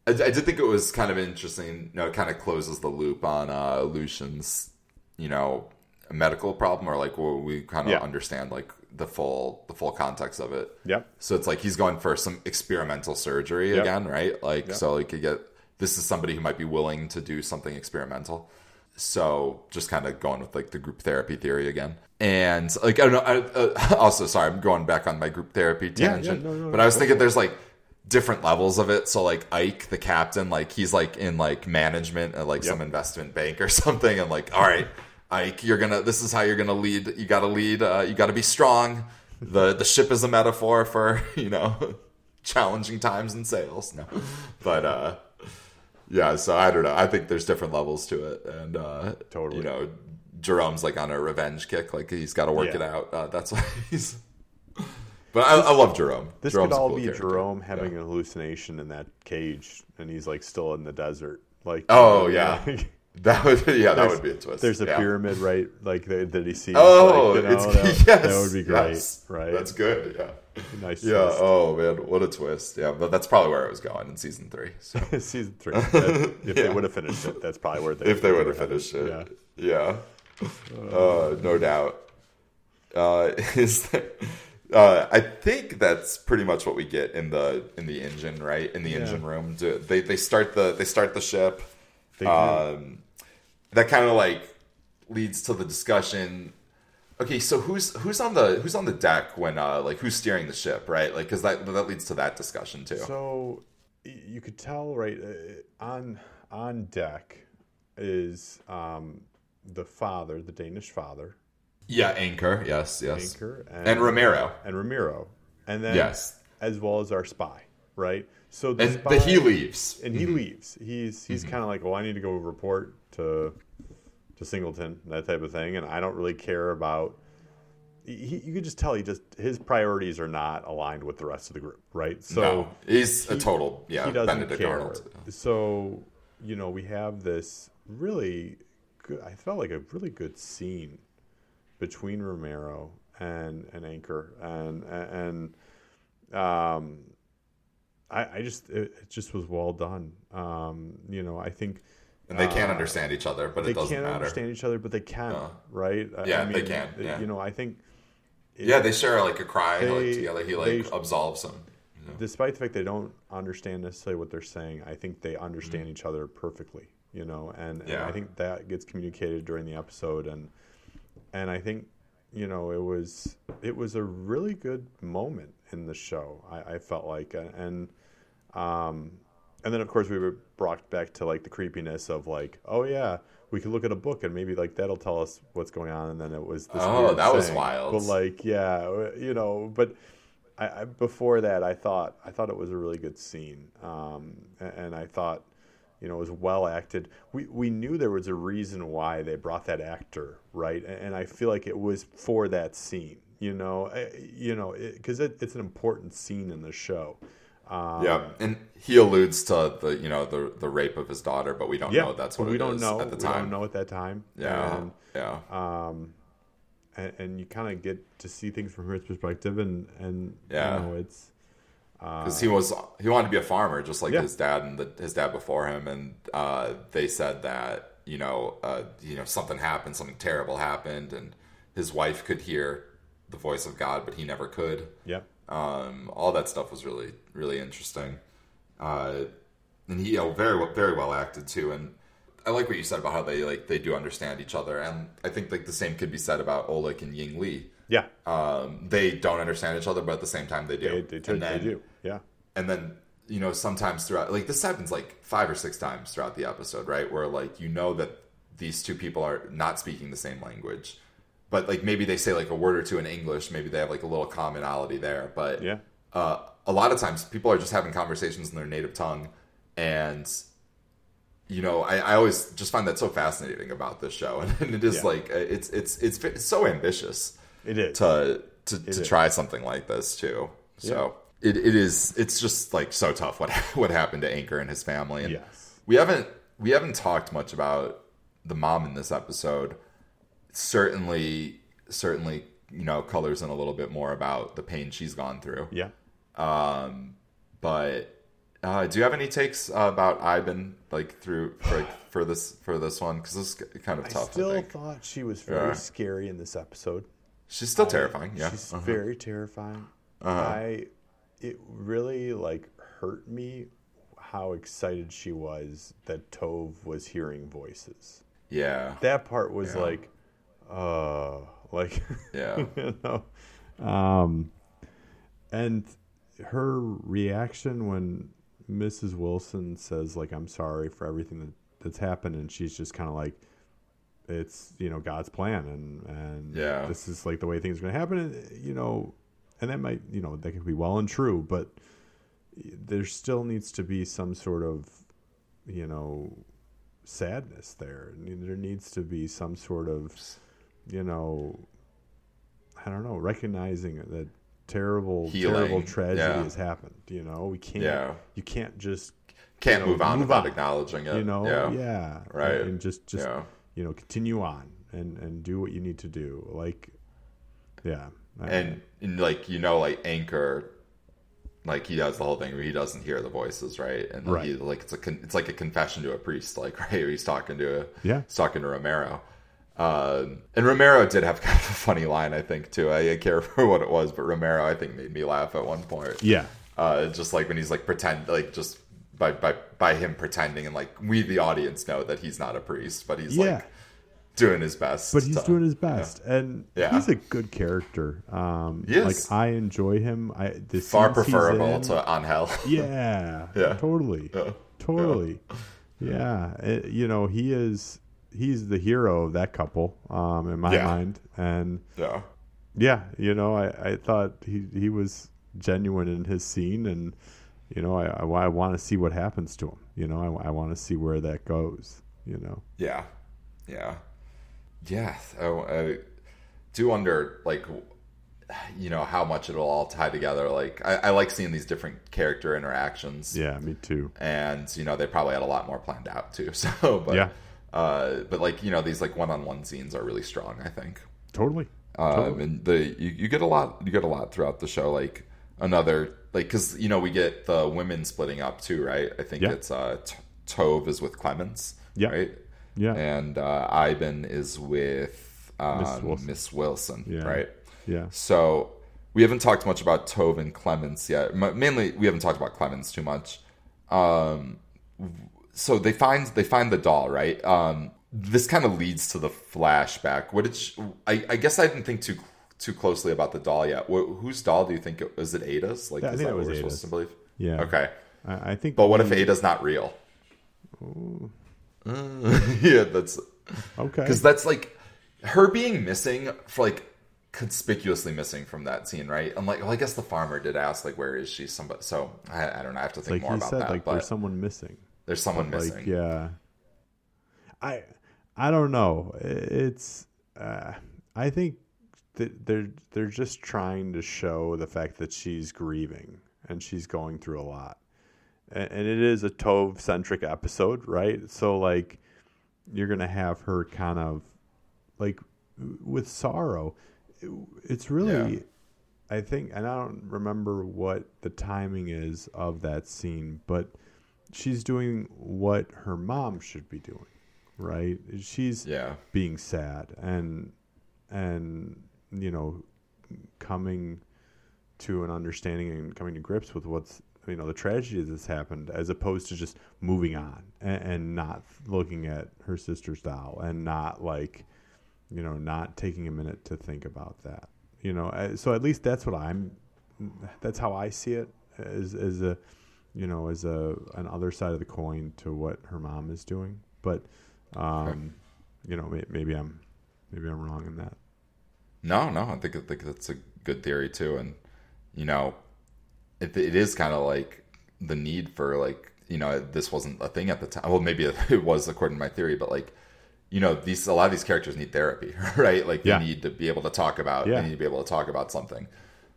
I, I did think it was kind of interesting. You know, it kind of closes the loop on uh, Lucien's, you know, medical problem, or like well, we kind of Yeah. understand like the full the full context of it. Yep. So it's like he's going for some experimental surgery Yep. again, right? Like Yep. so, like you get this is somebody who might be willing to do something experimental. So just kind of going with like the group therapy theory again, and like I don't know. I, uh, also, sorry, I'm going back on my group therapy Yeah, yeah, tangent, no, no, but I was thinking there's like different levels of it. So like Eyk, the captain, like he's like in like management at like some investment bank or something, and like all right. Eyk, you're gonna. This is how you're gonna lead. You got to lead. Uh, you got to be strong. the The ship is a metaphor for you know challenging times in sales. No, but uh, yeah. So I don't know. I think there's different levels to it, and uh, Totally. You know, Jerome's like on a revenge kick. Like he's got to work Yeah. it out. Uh, that's why he's. But I, I love Jerome. This Jerome's could all cool be character. Jerome having an hallucination in that cage, and he's like still in the desert. Like, Oh, yeah. That would yeah, that would be a twist. There's a yeah. pyramid, right? Like that, that he sees. Oh, like, you know, it's that, yes, that would be great, yes. right? That's good. Yeah, nice. yeah. twist. Oh man, what a twist. Yeah, but that's probably where it was going in season three. So season three. That- if Yeah. they would have finished it, that's probably where they. if they would have finished it, Yeah. yeah, uh, no doubt. Uh, is that, uh, I think that's pretty much what we get in the in the engine, right? In the engine room, Do- they they start the they start the ship. Um, that kind of like leads to the discussion. Okay, so who's who's on the who's on the deck when uh like who's steering the ship, right? Like because that that leads to that discussion too. So you could tell right uh, on on deck is um, the father, the Danish father, yeah, Anker, yes, yes, Anker, and, Ramiro, and Ramiro, and then yes, as well as our spy, right? So the and spy, the he leaves. and he leaves. He's he's kind of like, well, I need to go report to to Singleton, that type of thing, and I don't really care about. He, you could just tell he just his priorities are not aligned with the rest of the group, right? So no, he's a total yeah he doesn't Benedict care. Arnold. So you know, we have this really good. I felt like a really good scene between Ramiro and and Anker and and um, I, I just it, it just was well done. Um, you know, I think And they can't uh, understand each other, but they it doesn't can't matter. understand each other, but they can, Uh, right? Yeah, I they can, yeah. You know, I think yeah, they share like a cry like They- together. He they- like absolves them. you know? despite the fact they don't understand necessarily what they're saying, I think they understand each other perfectly. You know, and, and Mm-hmm. Yeah. I think that gets communicated during the episode, and and I think you know it was it was a really good moment in the show. I, I felt like, and, and um, and then of course we were brought back to like the creepiness of like, oh yeah, we could look at a book and maybe like that'll tell us what's going on, and then it was this Oh, that was wild. But like, yeah, you know, but I, I before that I thought I thought it was a really good scene, um, a- and, I thought you know it was well acted. We we knew there was a reason why they brought that actor, right? And, and I feel like it was for that scene, you know, eh, you know, because it, it's an important scene in the show. Um, Yeah, and he alludes to the you know the the rape of his daughter, but we don't yeah, know that's what we don't know. at the We time. don't know at that time. Yeah, And, yeah, um, and, and you kind of get to see things from his perspective, and and Yeah. you know, it's because he was he wanted to be a farmer just like Yeah. his dad and the, his dad before him, and uh, they said that you know uh, you know something happened, something terrible happened, and his wife could hear the voice of God, but he never could. yeah, Um, all that stuff was really really interesting, uh, and he you know, very well- very well acted too. And I like what you said about how they like they do understand each other, and I think like the same could be said about Olek and Ying Li. yeah. Um, they don't understand each other, but at the same time they do. They, they, and they do. Yeah. and then you know sometimes throughout like this happens like five or six times throughout the episode right where like you know that these two people are not speaking the same language but like maybe they say like a word or two in English. Maybe they have like a little commonality there. But Yeah. uh, a lot of times people are just having conversations in their native tongue, and you know, I, I always just find that so fascinating about this show, and it is Yeah. like uh, it's it's it's it's so ambitious It is. to to, to is. try something like this too. So it, it is it's just like so tough what what happened to Anker and his family. And Yes. we haven't we haven't talked much about the mom in this episode. Certainly, certainly, you know, colors in a little bit more about the pain she's gone through. Yeah. Um, but uh, do you have any takes uh, about Iben like through for, like, for this for this one? Because this is kind of I tough. I, still thought she was very Yeah. scary in this episode. she's still terrifying. Yeah, She's Uh-huh. very terrifying. I it really like hurt me how excited she was that Tove was hearing voices. yeah, That part was Yeah. like uh like yeah, you know. Um and her reaction when Mrs. Wilson says like I'm sorry for everything that, that's happened and she's just kind of like it's you know God's plan and and Yeah. this is like the way things are going to happen and you know and that might you know that could be well and true but there still needs to be some sort of you know sadness there there needs to be some sort of you know I don't know recognizing that terrible Healing, terrible tragedy yeah. has happened you know we can't Yeah. you can't just can't you know, move on move without on. acknowledging it. you know yeah, yeah, Right. and just just you know continue on and and do what you need to do like yeah and, and like you know like Anker like he does the whole thing where he doesn't hear the voices right and Right. he like it's a con- it's like a confession to a priest like right he's talking to a Yeah. he's talking to Ramiro um, and Ramiro did have kind of a funny line i think too. I, I can't remember what it was but Ramiro i think made me laugh at one point. Yeah. Uh, just like when he's like pretend like just by by by him pretending and like we the audience know that he's not a priest but he's Yeah. like doing his best but he's to- doing his best. And Yeah. he's a good character. Um He is. like i enjoy him. I the far preferable in- to on hell yeah. Yeah. totally. Yeah. totally. Yeah. It- you know he is he's the hero of that couple um in my Yeah. mind and yeah yeah, you know, I, I thought he he was genuine in his scene, and you know, I I, want to see what happens to him. You know, I, I want to see where that goes. You know, Yeah, yeah, yeah. I, I do wonder, like, you know, how much it'll all tie together. Like, I, I like seeing these different character interactions, yeah, me too. and you know, they probably had a lot more planned out too. So, but Yeah. Uh, but like, you know, these like one-on-one scenes are really strong. I think, Totally. um, and the you, you get a lot, you get a lot throughout the show. Like another, like, because you know, we get the women splitting up too, right? I think Yeah. it's uh, T- Tove is with Clémence, Yeah. right? Yeah, and uh, Iben is with um, Miss Wilson. Miss Wilson, Yeah. right? yeah, So we haven't talked much about Tove and Clémence yet. M- mainly, we haven't talked about Clémence too much. Um, so they find they find the doll, right? Um, this kind of leads to the flashback. What did she, I? I guess I didn't think too too closely about the doll yet. Wh- whose doll do you think it was? It Ada's? Like, Yeah, I is think that it what we're Ada's. supposed to believe? yeah. Okay, I, I think. but what if Ada's not real? yeah, that's Okay. because that's like her being missing for like conspicuously missing from that scene right i'm like well i guess the farmer did ask like where is she somebody so i, I don't know i have to think like more you about said, that like but there's someone missing. There's someone like missing. yeah. I i don't know. It's uh, i think that they're they're just trying to show the fact that she's grieving and she's going through a lot. And, and it is a tove centric episode right? So like you're gonna have her kind of like with sorrow. It's really Yeah. I think, and I don't remember what the timing is of that scene, but she's doing what her mom should be doing, right? She's yeah being sad and and you know coming to an understanding and coming to grips with what's you know the tragedy that's happened as opposed to just moving on and, and not looking at her sister's doll and not like you know not taking a minute to think about that you know uh, so at least that's what i'm that's how i see it as as a you know as a an other side of the coin to what her mom is doing but um you know may, maybe i'm maybe i'm wrong in that No, no, I think I think that's a good theory too, and you know, it, it is kind of like the need for like you know this wasn't a thing at the time. Well, maybe it was according to my theory, but like you know these a lot of these characters need therapy, right? Like Yeah. they need to be able to talk about. Yeah. They need to be able to talk about something.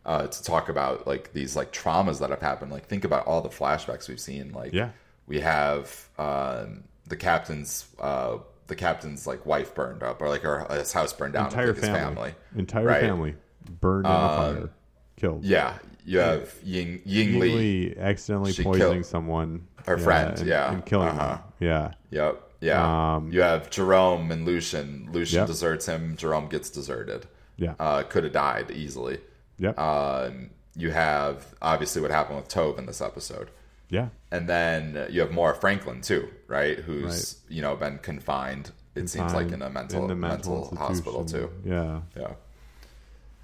Uh, to talk about like these like traumas that have happened. Like think about all the flashbacks we've seen. Like Yeah. we have um, the captain's uh, the captain's like wife burned up or like her his house burned down. with, Entire like, family. family. Entire Right. family burned in a fire, killed. Yeah, you have Ying Ying, Ying Lee. Lee accidentally poisoning killed someone. her friend, and, yeah. and killing Uh-huh. them. Yeah, Yep. Yeah. Um, you have Jerome and Lucien. Lucien Yep. deserts him. Jerome gets deserted. yeah, Uh, could have died easily. Yep, Um, you have obviously what happened with Tove in this episode. yeah, And then you have Maura Franklin too, right? Who's you know been confined. It seems like in a mental in the mental, hospital too. Yeah, Yeah.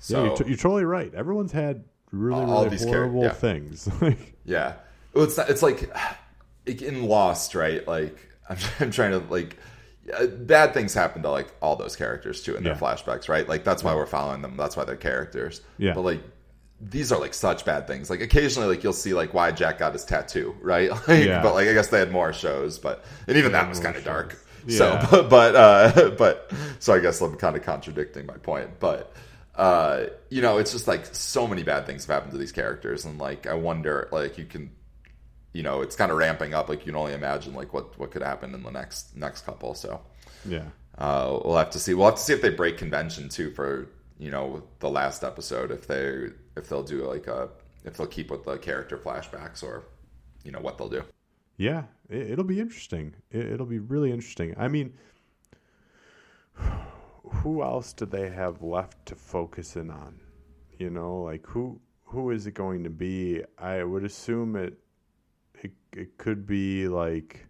yeah, you're, t- you're totally right. Everyone's had really, All these horrible yeah. things. Yeah. Well, it's it's like in Lost, right? Like I'm, I'm trying to like bad things happen to like all those characters too in their Yeah. flashbacks, right? Like that's why we're following them. That's why they're characters. Yeah. But like these are like such bad things. Like occasionally, like you'll see like why Jack got his tattoo, right? Like, Yeah. But like I guess they had more shows, but and even that was kind of dark. shows. So, but but, uh, but so I guess I'm kind of contradicting my point, but uh, you know, it's just like so many bad things have happened to these characters, and like I wonder, like you can, you know, it's kind of ramping up. Like you can only imagine like what what could happen in the next next couple. So yeah, uh, we'll have to see. We'll have to see if they break convention too for you know the last episode. If they if they'll do like a if they'll keep with the character flashbacks or you know what they'll do. yeah. It, it'll be interesting. It'll be really interesting. I mean, who else do they have left to focus in on? You know, like who who is it going to be? I would assume it it, it could be like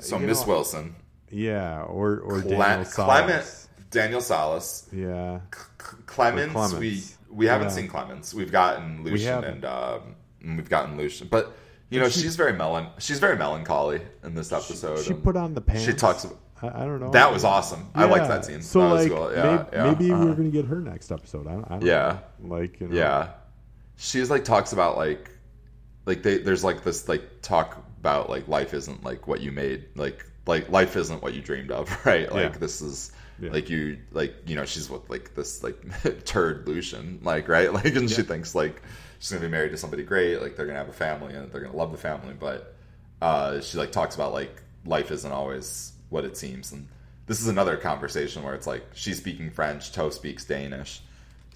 So Miss know, Wilson, yeah, or or Cle- Daniel Clement, Daniel Solace, yeah, C- Clémence, Clémence. we we haven't Yeah. seen Clémence. We've gotten Lucien haven't. and um, we've gotten Lucien, but you know she's very melon. She's very melancholy in this episode. she and put on the pants. She talks. About, I, I don't know. that was awesome. I liked that scene. So That was like cool. Yeah, maybe, yeah, maybe uh-huh. we're gonna get her next episode. I don't, I don't Yeah. know. Like you know, Yeah, she's like talks about like like they there's like this like talk about like life isn't like what you made like like life isn't what you dreamed of right like Yeah. this is Yeah. like you like you know she's with like this like turd Lucien like right like and she thinks like she's gonna be married to somebody great like they're gonna have a family and they're gonna love the family but uh she like talks about like life isn't always what it seems and this is another conversation where it's like she's speaking French Tove speaks Danish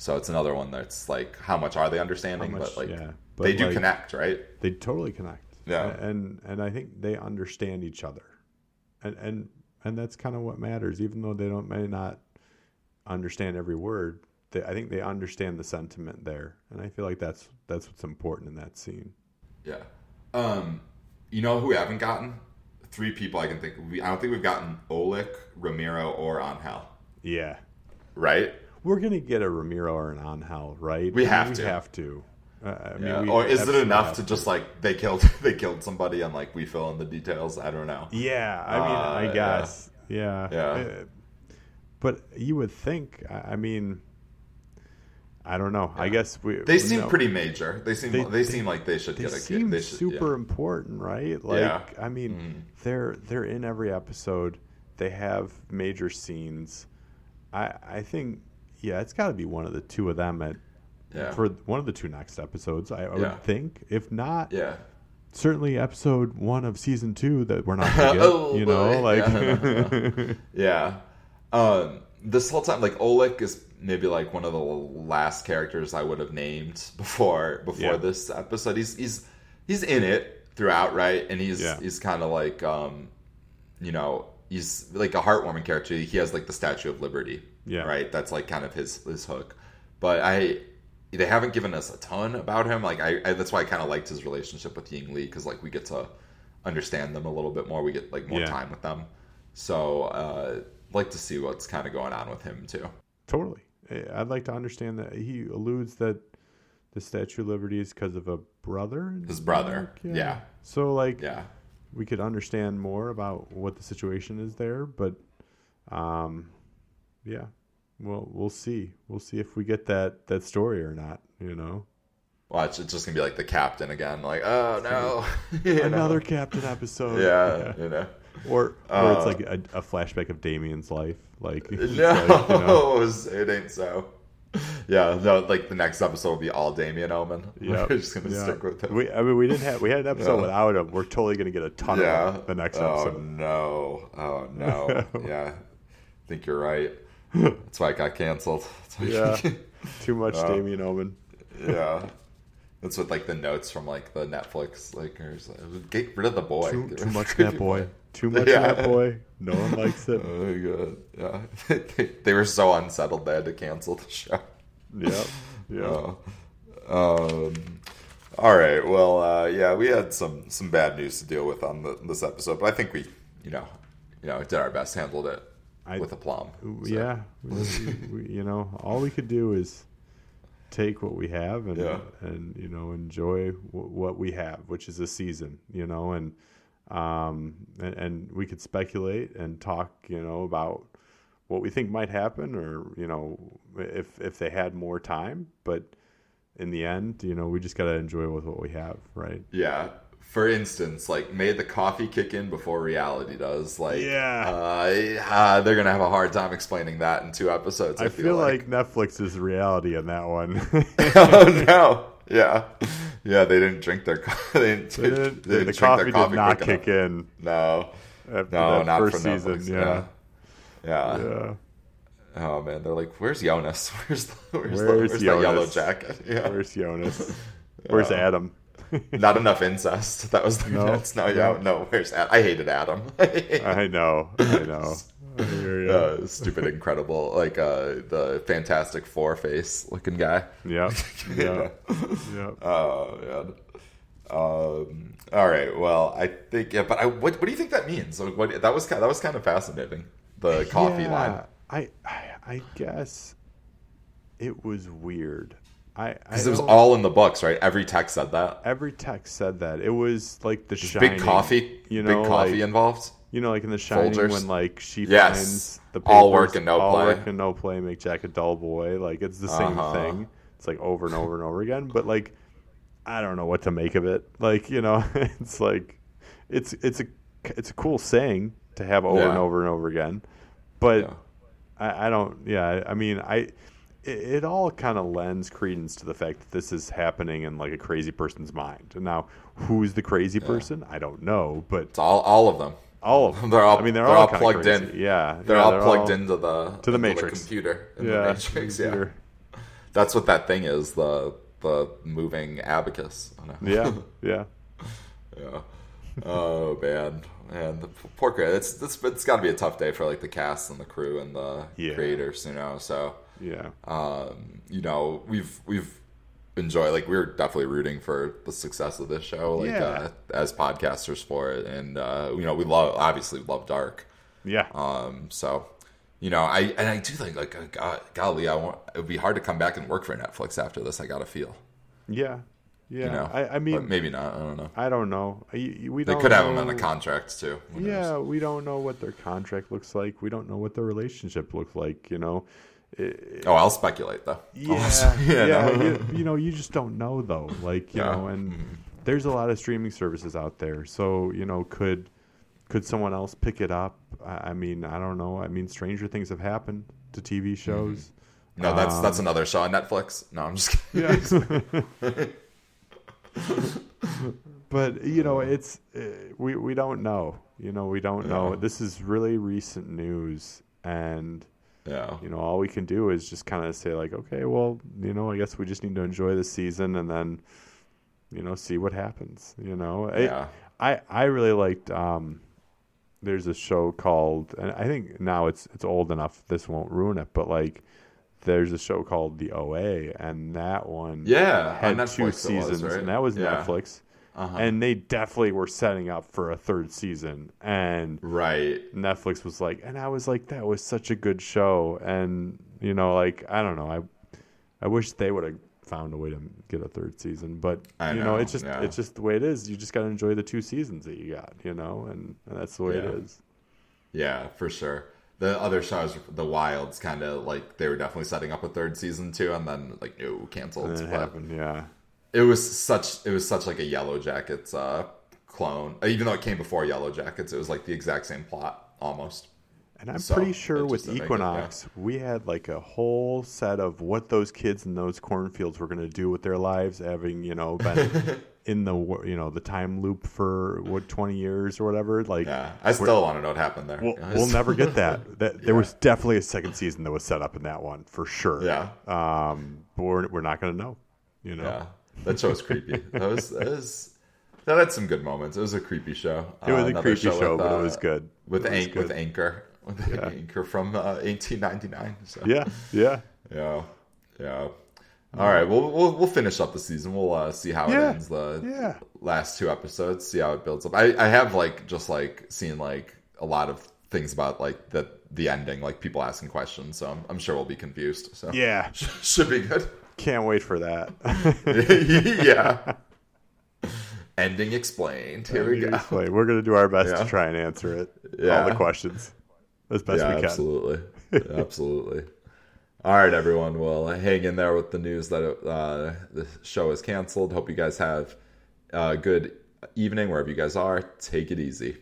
so it's another one that's like how much are they understanding much- but like yeah. But, they do like, connect right They totally connect. Yeah. and and I think they understand each other, and and and that's kind of what matters. Even though they don't may not understand every word, they, I think they understand the sentiment there, and I feel like that's that's what's important in that scene. Yeah. Um, you know who we haven't gotten? Three people I can think. We, I don't think we've gotten Olek, Ramiro, or Angel. Yeah, Right? We're gonna get a Ramiro or an Angel, right? We I mean, have we to. have to. Uh, I mean, Yeah. or is it enough have to just like they killed they killed somebody and like we fill in the details? I don't know. Yeah, I mean, Uh, I guess. Yeah. Yeah. Uh, But you would think. I mean, I don't know. I guess we. They seem know- pretty major. They seem they, They- they- seem like they should They get a seem They should, super yeah. important, right? Like, Yeah. I mean, they're they're in every episode. They have major scenes. I I think yeah, it's got to be one of the two of them at Yeah. for one of the two next episodes. I, I Yeah. would think. If not, Yeah. certainly episode one of season two that we're not gonna get. Oh, you know, boy. like Yeah. Um, this whole time, like Olek is maybe like one of the last characters I would have named before before Yeah. this episode. He's he's he's in it throughout, right? And he's Yeah. he's kind of like um, you know, he's like a heartwarming character. He has like the Statue of Liberty, Yeah. right? That's like kind of his his hook. But I they haven't given us a ton about him. Like I, I that's why I kind of liked his relationship with Ying Lee because like we get to understand them a little bit more. We get like more Yeah. time with them. So uh, like to see what's kind of going on with him too. Totally. Eh, I'd like to understand that he alludes that the Statue of Liberty is because of a brother. His brother, York? yeah. So like Yeah, we could understand more about what the situation is there, but um, yeah, well, we'll see. We'll see if we get that that story or not. You know, Watch, it's just gonna be like the captain again. Like, oh no, You know? another captain episode. Yeah, you know. Or, or Uh, it's like a, a flashback of Damien's life. Like, No, like, you know, it ain't so. Yeah, no, like the next episode will be all Damien Omen. yeah, We're just gonna yeah. stick with him. We, I mean, we didn't have we had an episode Yeah. without him. We're totally gonna get a ton yeah. of the next oh, episode. Oh no. Oh no. yeah. I think you're right. That's why it got canceled. Yeah, too much Uh, Damien Omen. yeah. That's what like the notes from like the Netflix like or it's like, get rid of the boy. Too, too much that boy. Too much Yeah. that boy. No one likes it. Oh my god. Yeah. they, they were so unsettled they had to cancel the show. Yep. Yeah. Uh, um, all right. Well, uh, yeah, we had some some bad news to deal with on the, this episode, but I think we, you know, you know, did our best, handled it I- with aplomb. So, Yeah, we, we, you know, all we could do is take what we have and Yeah. and you know enjoy w- what we have, which is a season, you know, and um and, and we could speculate and talk, you know, about what we think might happen, or you know, if if they had more time, but in the end, you know, we just got to enjoy with what we have, right? Yeah. For instance, like may the coffee kick in before reality does. Like, Yeah. uh, uh, they're gonna have a hard time explaining that in two episodes. I, I feel like Netflix is reality in that one. oh no, yeah, yeah. They didn't drink their. co- They didn't. They didn't- they didn't the coffee their did not kick enough. in No, after no, that not first for season. Yeah. yeah, yeah. yeah. Oh man, they're like, "Where's Jonas? Where's the, where's, the, Where's where's that yellow jacket?" Yeah, Where's Jonas? Where's Adam? not enough incest. That was their No, notes. No, yeah, no. no. Where's Adam? I hated Adam. I know. I know. I hear ya. uh, stupid, incredible, like uh, the Fantastic Four face looking guy. Yeah. Yeah. Yep. Yep. Oh man. Um, all right. Well, I think. Yeah, but I, what, what do you think that means? Like, what that was kind that was kind of fascinating. The coffee Yeah, line. I, I I guess it was weird. I Because it was all in the books, right? Every text said that. every text said that it was like the shining, big coffee, You know, big coffee like, involved. you know, like in the shining Folgers. when like she Yes. finds the All work and no all play. work and no play make Jack a dull boy. Like it's the same Uh-huh. thing. It's like over and over and over again. But like, I don't know what to make of it. Like you know, it's like it's it's a it's a cool saying to have over and over and over again. But Yeah. I, I don't. Yeah, I mean, I. It, it all kind of lends credence to the fact that this is happening in like a crazy person's mind. And now, who's the crazy person? I don't know, but It's all all of them. all of them. They're all. I mean, they're, they're all, all plugged crazy. in. Yeah, They're yeah, all plugged into the to the Matrix. computer. In Yeah, the Matrix. Yeah. computer. That's what that thing is. The the moving abacus. Yeah, yeah. Yeah. Oh man, man, the poor guy. It's it's it's got to be a tough day for like the cast and the crew and the Yeah. creators, you know. So, Yeah. um, you know, we've we've enjoyed like we're definitely rooting for the success of this show, like Yeah. uh, as podcasters for it, and uh, you know, we love obviously love Dark. Yeah. Um, so. You know, I and I do think like uh, God, golly, I want it would be hard to come back and work for Netflix after this. I gotta feel, yeah. Yeah. you know. I, I But mean, maybe not. I don't know. I don't know. We They don't could have them on the contracts too. Knows? Yeah, we don't know what their contract looks like. We don't know what their relationship looks like. You know. It- Oh, I'll speculate though. Yeah, Yeah, yeah. no. you, you know, you just don't know though. Like you Yeah. know, and there's a lot of streaming services out there. So you know, could could someone else pick it up? I, I mean, I don't know. I mean, stranger things have happened to TV shows. No, that's that's Um, another show on Netflix. No, I'm just kidding. Yeah. but you know, it's uh, we we don't know. You know, we don't know. This is really recent news, and yeah. you know, all we can do is just kind of say like, okay, well, you know, I guess we just need to enjoy the season and then, you know, see what happens. You know, I- Yeah. I I really liked. Um, there's a show called, and I think now it's it's old enough. This won't ruin it, but like, there's a show called The OA, and that one Yeah, had on two it was, seasons, right? and that was Yeah. Netflix. Uh-huh. And they definitely were setting up for a third season, and right. Netflix was like, and I was like, that was such a good show, and you know, like I don't know, I, I wish they would have found a way to get a third season, but I you know, know, it's just yeah. it's just the way it is. You just got to enjoy the two seasons that you got, you know, and, and that's the way it Yeah. is. Yeah, for sure. the other shows, the Wilds, kind of like they were definitely setting up a third season too, and then like no canceled. And it But happened, yeah. It was such it was such like a Yellow Jackets uh, clone, even though it came before Yellow Jackets. It was like the exact same plot almost. And I'm So, pretty sure with didn't it, Equinox, we had like a whole set of what those kids in those cornfields were going to do with their lives, having you know been in the you know the time loop for what 20 years or whatever. Like, Yeah, I still want to know what happened there. we'll, we'll never get that. That there was definitely a second season that was set up in that one for sure. Yeah. Um, but we're, we're not going to know. You know. Yeah, that show was creepy. That was that was that had some good moments. It was a creepy show. It was Uh, a creepy show, with, but uh, it was good. with It was Anch- good. with Anker with Anker from uh, 1899. So. Yeah, yeah. yeah, yeah. All right, we'll we'll, we'll finish up the season. We'll uh, see how Yeah, it ends. The yeah. last two episodes, see how it builds up. I I have like just like seen like a lot of things about like the the ending, like people asking questions. So I'm, I'm sure we'll be confused. So Yeah. should be good. Can't wait for that. yeah. Ending explained. Here we go. Wait, we're going to do our best Yeah. to try and answer it. Yeah. All the questions as best Yeah, we can. absolutely. absolutely. All right, everyone. Well, hang in there with the news that uh, the show is canceled. Hope you guys have a good evening wherever you guys are. Take it easy.